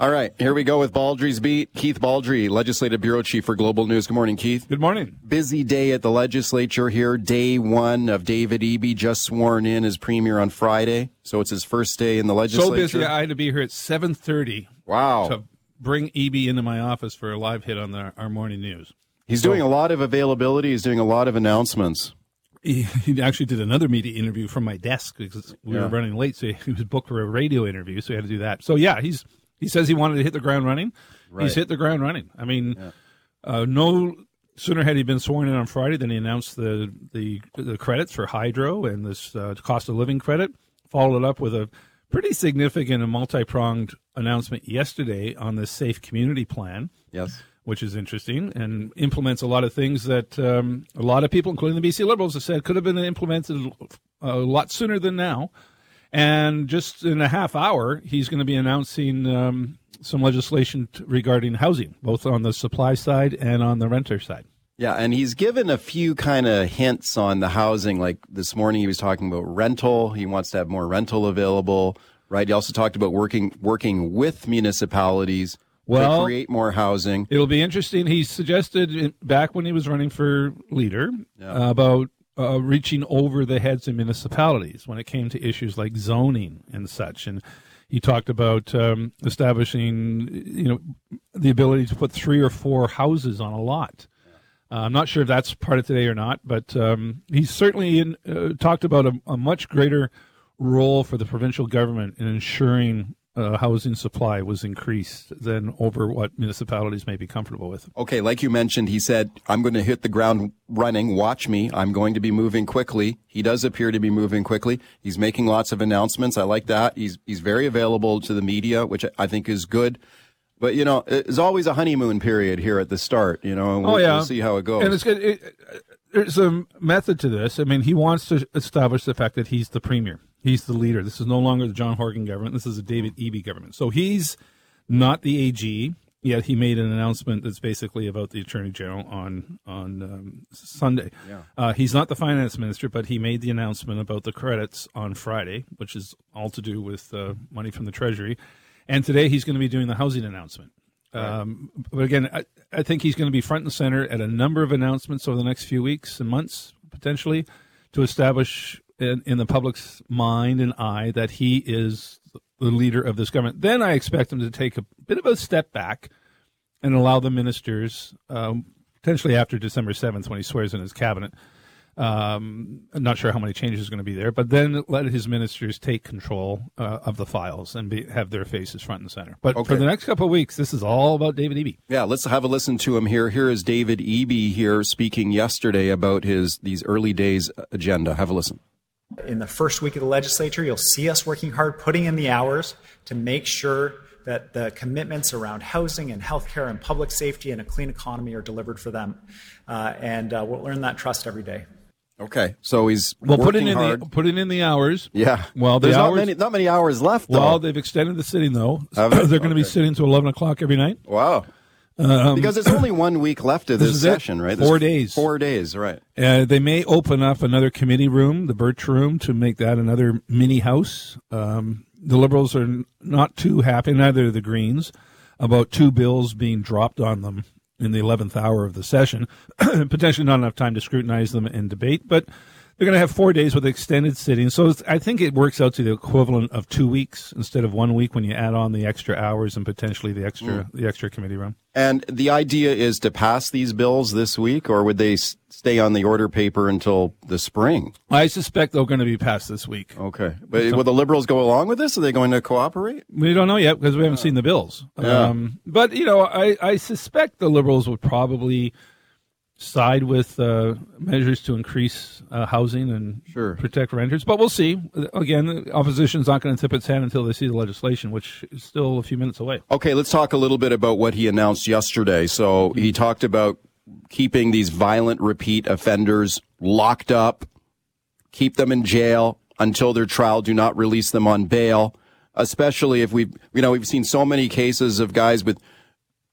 All right, here we go with Baldrey's Beat. Keith Baldrey, Legislative Bureau Chief for Global News. Good morning, Keith. Good morning. Busy day at the legislature here. Day one of David Eby just sworn in as premier on Friday, so it's his first day in the legislature. So busy, I had to be here at seven thirty. Wow. To bring Eby into my office for a live hit on the, our morning news. He's so, doing a lot of availability. He's doing a lot of announcements. He, he actually did another media interview from my desk because we yeah. were running late, so he was booked for a radio interview, so he had to do that. So yeah, he's he says he wanted to hit the ground running. Right. He's hit the ground running. I mean, yeah. uh, no sooner had he been sworn in on Friday than he announced the the, the credits for hydro and this uh, cost of living credit. Followed it up with a pretty significant and multi pronged announcement yesterday on the Safe Community Plan. Yes. Which is interesting and implements a lot of things that um, a lot of people, including the BC Liberals, have said could have been implemented a lot sooner than now. And just in a half hour, he's going to be announcing um, some legislation t- regarding housing, both on the supply side and on the renter side. Yeah, and he's given a few kind of hints on the housing. Like this morning, he was talking about rental. He wants to have more rental available, right? He also talked about working working with municipalities well, to create more housing. It'll be interesting. He suggested back when he was running for leader yeah. about uh, reaching over the heads of municipalities when it came to issues like zoning and such. And he talked about um, establishing, you know, the ability to put three or four houses on a lot. Uh, I'm not sure if that's part of today or not, but um, he's certainly in, uh, talked about a, a, much greater role for the provincial government in ensuring uh, housing supply was increased than over what municipalities may be comfortable with. Okay, like you mentioned, he said, I'm going to hit the ground running. Watch me. I'm going to be moving quickly. He does appear to be moving quickly. He's making lots of announcements. I like that. He's, he's very available to the media, which I think is good. But, you know, there's always a honeymoon period here at the start, you know, and we'll, oh, yeah. we'll see how it goes. And it's good. It, there's a method to this. I mean, he wants to establish the fact that he's the premier. He's the leader. This is no longer the John Horgan government. This is a David Eby government. So he's not the AG. Yet he made an announcement that's basically about the attorney general on on um, Sunday. Yeah. Uh, he's not the finance minister, but he made the announcement about the credits on Friday, which is all to do with uh, money from the treasury. And today he's going to be doing the housing announcement. Right. Um, but again, I, I think he's going to be front and center at a number of announcements over the next few weeks and months, potentially, to establish in, in the public's mind and eye that he is the leader of this government. Then I expect him to take a bit of a step back and allow the ministers, um, potentially after December 7th when he swears in his cabinet. Um, I'm not sure how many changes are going to be there, but then let his ministers take control uh, of the files and be, have their faces front and center. But okay. for the next couple of weeks, this is all about David Eby. Yeah, let's have a listen to him here. Here is David Eby here speaking yesterday about his these early days agenda. Have a listen. In the first week of the legislature, you'll see us working hard, putting in the hours to make sure that the commitments around housing and healthcare and public safety and a clean economy are delivered for them. Uh, and uh, we'll earn that trust every day. Okay, so he's well putting in hard. the putting in the hours. Yeah. Well, the there's hours, not many not many hours left. Though. Well, they've extended the sitting though. They're going to be sitting to eleven o'clock every night. Wow. Um, because there's only one week left of this, this session, it. right? There's four days. Four days, right? Uh, they may open up another committee room, the Birch Room, to make that another mini house. Um, the Liberals are not too happy, neither are the Greens, about two bills being dropped on them in the 11th hour of the session. Potentially not enough time to scrutinize them and debate, but they're going to have four days with extended sitting. So I think it works out to the equivalent of two weeks instead of one week when you add on the extra hours and potentially the extra mm. the extra committee room. And the idea is to pass these bills this week, or would they stay on the order paper until the spring? I suspect they're going to be passed this week. Okay, but so, will the Liberals go along with this? Are they going to cooperate? We don't know yet because we haven't seen the bills. Yeah. Um, but you know, I, I suspect the Liberals would probably side with uh, measures to increase uh, housing and Sure. protect renters. But we'll see. Again, the opposition's not going to tip its hand until they see the legislation, which is still a few minutes away. Okay, let's talk a little bit about what he announced yesterday. So he talked about keeping these violent repeat offenders locked up, keep them in jail until their trial, do not release them on bail, especially if we've, you know, we've seen so many cases of guys with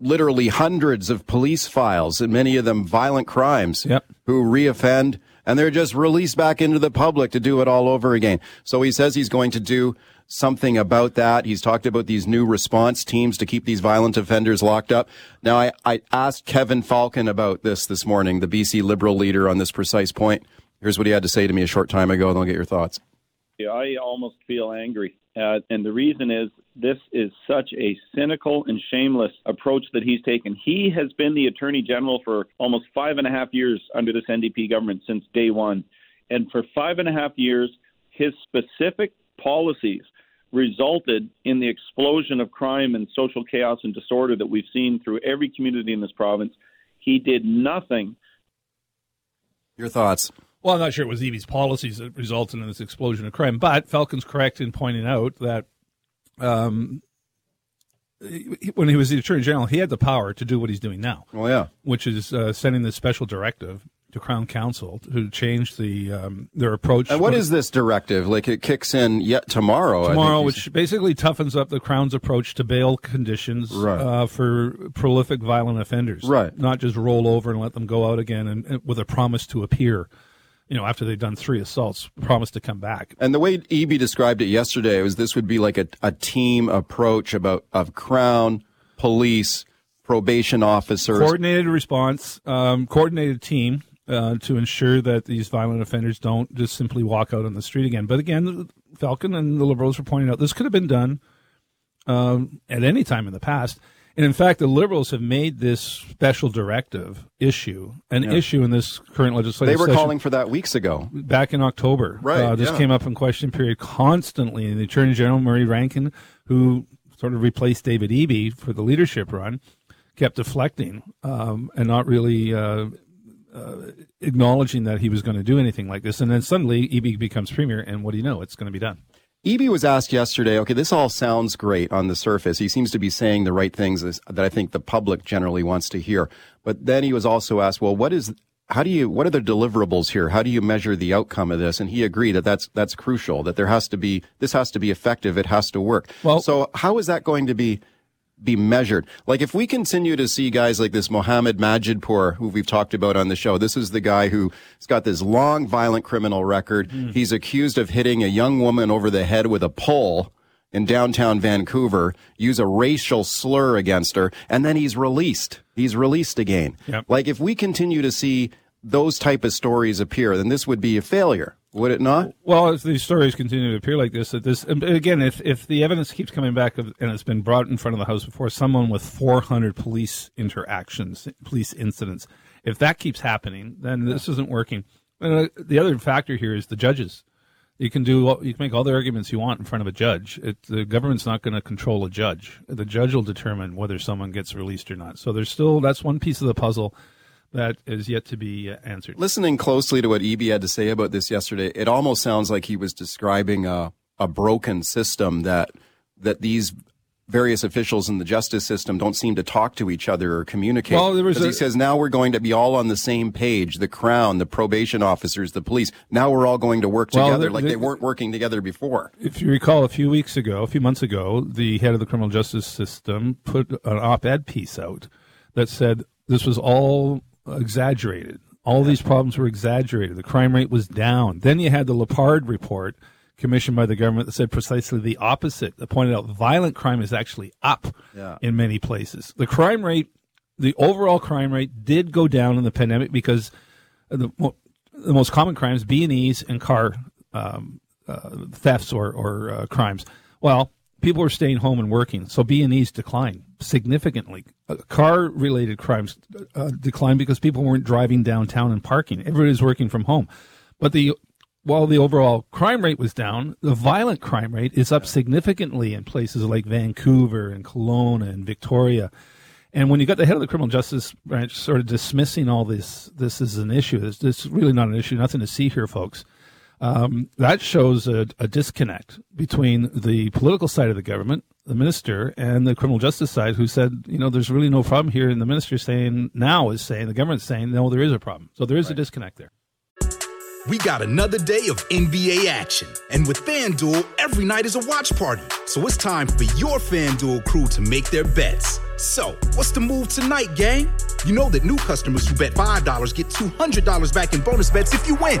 literally hundreds of police files and many of them violent crimes Yep. who reoffend and they're just released back into the public to do it all over again. So he says he's going to do something about that. He's talked about these new response teams to keep these violent offenders locked up. Now, I, I asked Kevin Falcon about this this morning, the BC Liberal leader, on this precise point. Here's what he had to say to me a short time ago, and I'll get your thoughts. Yeah, I almost feel angry. Uh, and the reason is this is such a cynical and shameless approach that he's taken. He has been the Attorney General for almost five and a half years under this NDP government since day one. And for five and a half years, his specific policies resulted in the explosion of crime and social chaos and disorder that we've seen through every community in this province. He did nothing Your thoughts? Well, I'm not sure it was Eby's policies that resulted in this explosion of crime, but Falcon's correct in pointing out that um, when he was the Attorney General, he had the power to do what he's doing now, Well, yeah. which is uh, sending this special directive to Crown Counsel to change the um, their approach. And what is this directive? Like it kicks in yet tomorrow. I think tomorrow, which basically toughens up the Crown's approach to bail conditions Right. uh, for prolific violent offenders. Right. Not just roll over and let them go out again and, and with a promise to appear. You know, after they've done three assaults, promised to come back. And the way Eby described it yesterday was this would be like a, a team approach about of Crown, police, probation officers. Coordinated response, um, coordinated team uh, to ensure that these violent offenders don't just simply walk out on the street again. But again, Falcon and the Liberals were pointing out this could have been done um, at any time in the past. And in fact, the Liberals have made this special directive issue an issue in this current legislative they were session calling for that weeks ago. back in October. Right, Uh, this yeah. came up in question period constantly. And the Attorney General, Murray Rankin, who sort of replaced David Eby for the leadership run, kept deflecting um, and not really uh, uh, acknowledging that he was going to do anything like this. And then suddenly Eby becomes premier, and what do you know? It's going to be done. Eby was asked yesterday, okay, this all sounds great on the surface. He seems to be saying the right things that I think the public generally wants to hear. But then he was also asked, well, what is, how do you, what are the deliverables here? How do you measure the outcome of this? And he agreed that that's, that's crucial, that there has to be, this has to be effective. It has to work. Well- so how is that going to be, be measured. Like if we continue to see guys like this Mohammed Majidpour, who we've talked about on the show, this is the guy who's got this long violent criminal record. Hmm. He's accused of hitting a young woman over the head with a pole in downtown Vancouver, use a racial slur against her, and then he's released. He's released again. Yep. Like if we continue to see those type of stories appear, then this would be a failure, would it not? Well, if these stories continue to appear like this, that this again, if if the evidence keeps coming back and it's been brought in front of the House before, someone with 400 police interactions, police incidents, if that keeps happening, then this isn't working. And uh, the other factor here is the judges. You can do you can make all the arguments you want in front of a judge. It, the government's not going to control a judge. The judge will determine whether someone gets released or not. So there's still that's one piece of the puzzle that is yet to be uh, answered. Listening closely to what Eby had to say about this yesterday, it almost sounds like he was describing a, a broken system that that these various officials in the justice system don't seem to talk to each other or communicate. Well, there was 'Cause he says now we're going to be all on the same page. The crown, the probation officers, the police. Now we're all going to work Well, together the- like the- they weren't working together before. if you recall, a few weeks ago, a few months ago, the head of the criminal justice system put an op-ed piece out that said this was all exaggerated. All these problems were exaggerated. The crime rate was down. Then you had the Lepard report commissioned by the government that said precisely the opposite. That pointed out violent crime is actually up Yeah. in many places. The crime rate, the overall crime rate, did go down in the pandemic because the the most common crimes, B and E's and car um, uh, thefts or or uh, crimes. Well, people are staying home and working, so B and E's declined significantly. Uh, car related crimes uh, declined because people weren't driving downtown and parking. Everybody's working from home, but the while the overall crime rate was down, the violent crime rate is up significantly in places like Vancouver and Kelowna and Victoria. And when you got the head of the criminal justice branch sort of dismissing all this, this is an issue. This, this is really not an issue. Nothing to see here, folks. Um, that shows a, a, disconnect between the political side of the government, the minister, and the criminal justice side, who said, you know, there's really no problem here. And the minister saying now is saying, the government's saying, no, there is a problem. So there is right. a disconnect there. We got another day of NBA action. And with FanDuel, every night is a watch party. So it's time for your FanDuel crew to make their bets. So, what's the move tonight, gang? You know that new customers who bet $5 get $200 back in bonus bets if you win.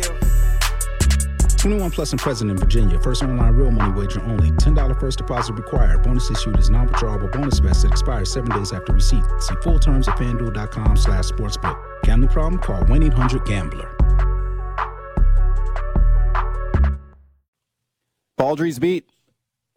21 plus and present in Virginia. First online real money wager only. $10 first deposit required. Bonus issued is non-withdrawable bonus vest expires seven days after receipt. See full terms at fanduel.com slash sportsbook. Gambling problem? Call 1-800-GAMBLER. Baldrey's Beat.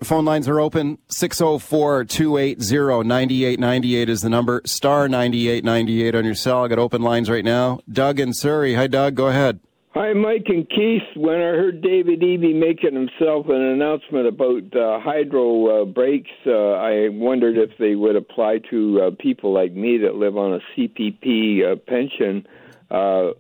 Phone lines are open. 604 280 9898 is the number. Star 9898 on your cell. I got open lines right now. Doug in Surrey. Hi, Doug. Go ahead. Hi, Mike and Keith. When I heard David Eby making himself an announcement about uh, hydro uh, breaks, uh, I wondered if they would apply to uh, people like me that live on a CPP uh, pension. Uh,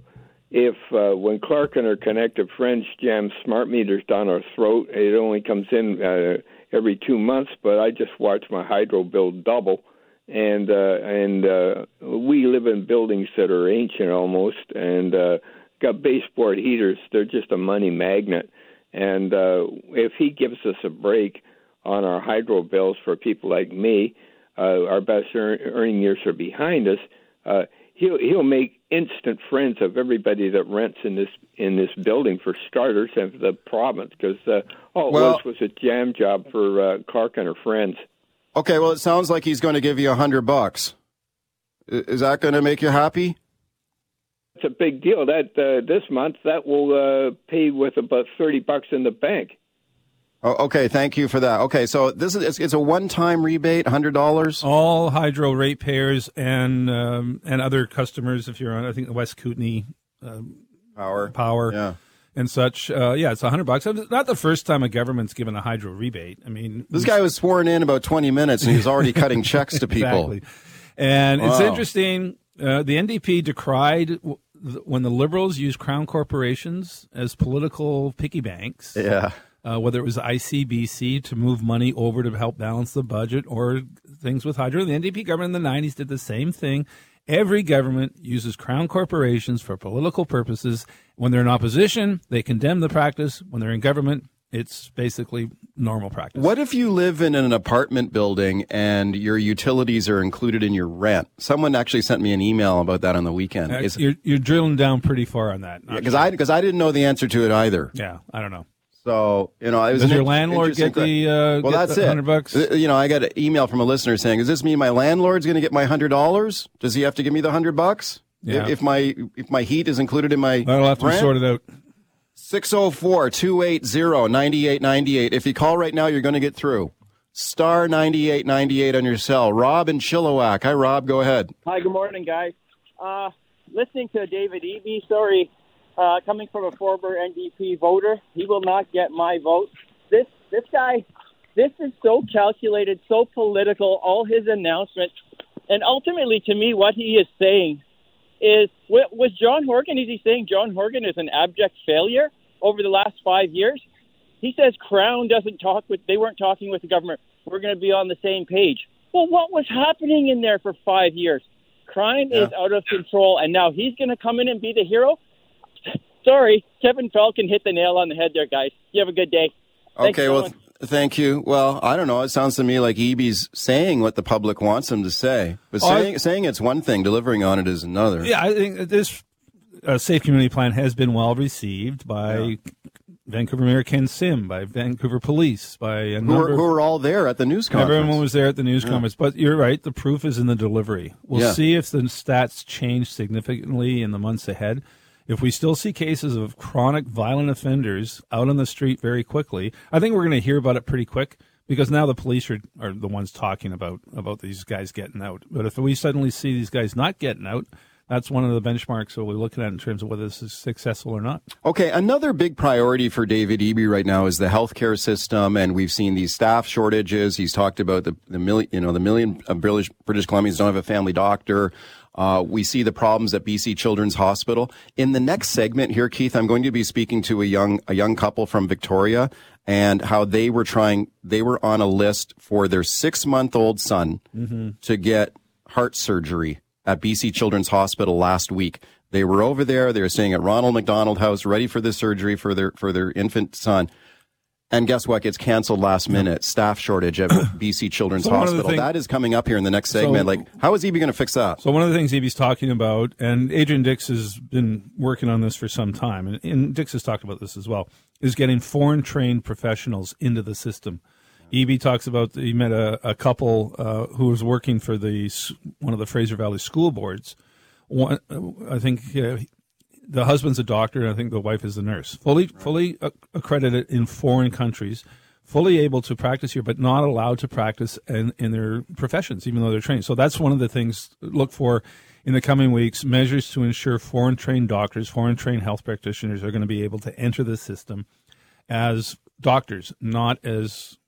if when Clark and her connected friends jam smart meters down our throat, it only comes in every two months. But I just watch my hydro bill double, and uh, and uh, we live in buildings that are ancient almost, and uh, got baseboard heaters. They're just a money magnet. And uh, if he gives us a break on our hydro bills for people like me, uh, our best earn- earning years are behind us. Uh, he'll he'll make instant friends of everybody that rents in this in this building for starters and for the province because uh, all it was was a jam job for uh, Clark and her friends. Okay, well, it sounds like he's going to give you a hundred bucks. Is that going to make you happy? It's a big deal. That uh, this month that will uh, pay with about thirty bucks in the bank. Oh, okay, thank you for that. Okay, so this is it's, it's a one-time rebate, hundred dollars. All hydro ratepayers and um, and other customers, if you're on, I think the West Kootenay um, power, power, yeah. and such. Uh, yeah, it's a hundred bucks. Not the first time a government's given a hydro rebate. I mean, this guy was sworn in about twenty minutes, and he's already cutting checks to people. Exactly. And wow. it's interesting. Uh, the NDP decried when the Liberals used crown corporations as political piggy banks. Yeah uh, whether it was ICBC to move money over to help balance the budget or things with hydro. The NDP government in the 90s did the same thing. Every government uses crown corporations for political purposes. When they're in opposition, they condemn the practice. When they're in government, it's basically normal practice. What if you live in an apartment building and your utilities are included in your rent? Someone actually sent me an email about that on the weekend. Uh, you're, you're, drilling down pretty far on that. Because yeah, sure. I because I didn't know the answer to it either. Yeah, I don't know. So you know, it was does your landlord get the uh, well? Get that's it. Hundred bucks. Uh, you know, I got an email from a listener saying, "Does this mean my landlord's going to get my hundred dollars? Does he have to give me the hundred bucks? Yeah. If, my if my heat is included in my that'll have to rent? be sorted out." 604-280-9898. If you call right now, you're going to get through. Star 9898 on your cell. Rob in Chilliwack. Hi, Rob. Go ahead. Hi, good morning, guys. Uh, listening to David Eby, sorry, uh, coming from a former NDP voter. He will not get my vote. This this guy, this is so calculated, so political. All his announcements, and ultimately, to me, what he is saying is, was John Horgan? Is he saying John Horgan is an abject failure over the last five years? He says Crown doesn't talk with. They weren't talking with the government. We're going to be on the same page. Well, what was happening in there for five years? Crime yeah. is out of control, and now he's going to come in and be the hero sorry, Kevin Falcon hit the nail on the head there, guys. You have a good day. Thanks okay, well, th- thank you. Well, I don't know. It sounds to me like Eby's saying what the public wants him to say, but oh, saying, saying it's one thing, delivering on it is another. Yeah, I think this uh, safe community plan has been well received by yeah. Vancouver Mayor Ken Sim, by Vancouver Police, by a Who number are, who are all there at the news conference? Everyone was there at the news Yeah. conference, but you're right. The proof is in the delivery. We'll Yeah. see if the stats change significantly in the months ahead. If we still see cases of chronic violent offenders out on the street very quickly, I think we're going to hear about it pretty quick because now the police are, are the ones talking about about these guys getting out. But if we suddenly see these guys not getting out, that's one of the benchmarks that we're looking at in terms of whether this is successful or not. Okay, another big priority for David Eby right now is the healthcare system, and we've seen these staff shortages. He's talked about the the million, you know, the million of British British Columbians don't have a family doctor. Uh, we see the problems at BC Children's Hospital. In the next segment here, Keith, I'm going to be speaking to a young a young couple from Victoria and how they were trying. They were on a list for their six month old son to get heart surgery at BC Children's Hospital last week. They were over there. They were staying at Ronald McDonald House, ready for the surgery for their for their infant son. And guess what? Gets canceled last minute. Staff shortage at BC Children's So one of the Hospital. thing- that is coming up here in the next segment. So- like, how is Eby going to fix that? So one of the things Eby's talking about, and Adrian Dix has been working on this for some time, and, and Dix has talked about this as well, is getting foreign trained professionals into the system. Eby talks about he met a, a couple uh, who was working for the one of the Fraser Valley school boards. One, I think uh, the husband's a doctor, and I think the wife is a nurse. Fully fully accredited in foreign countries, fully able to practice here, but not allowed to practice in, in their professions, even though they're trained. So that's one of the things to look for in the coming weeks. Measures to ensure foreign trained doctors, foreign trained health practitioners are going to be able to enter the system as doctors, not as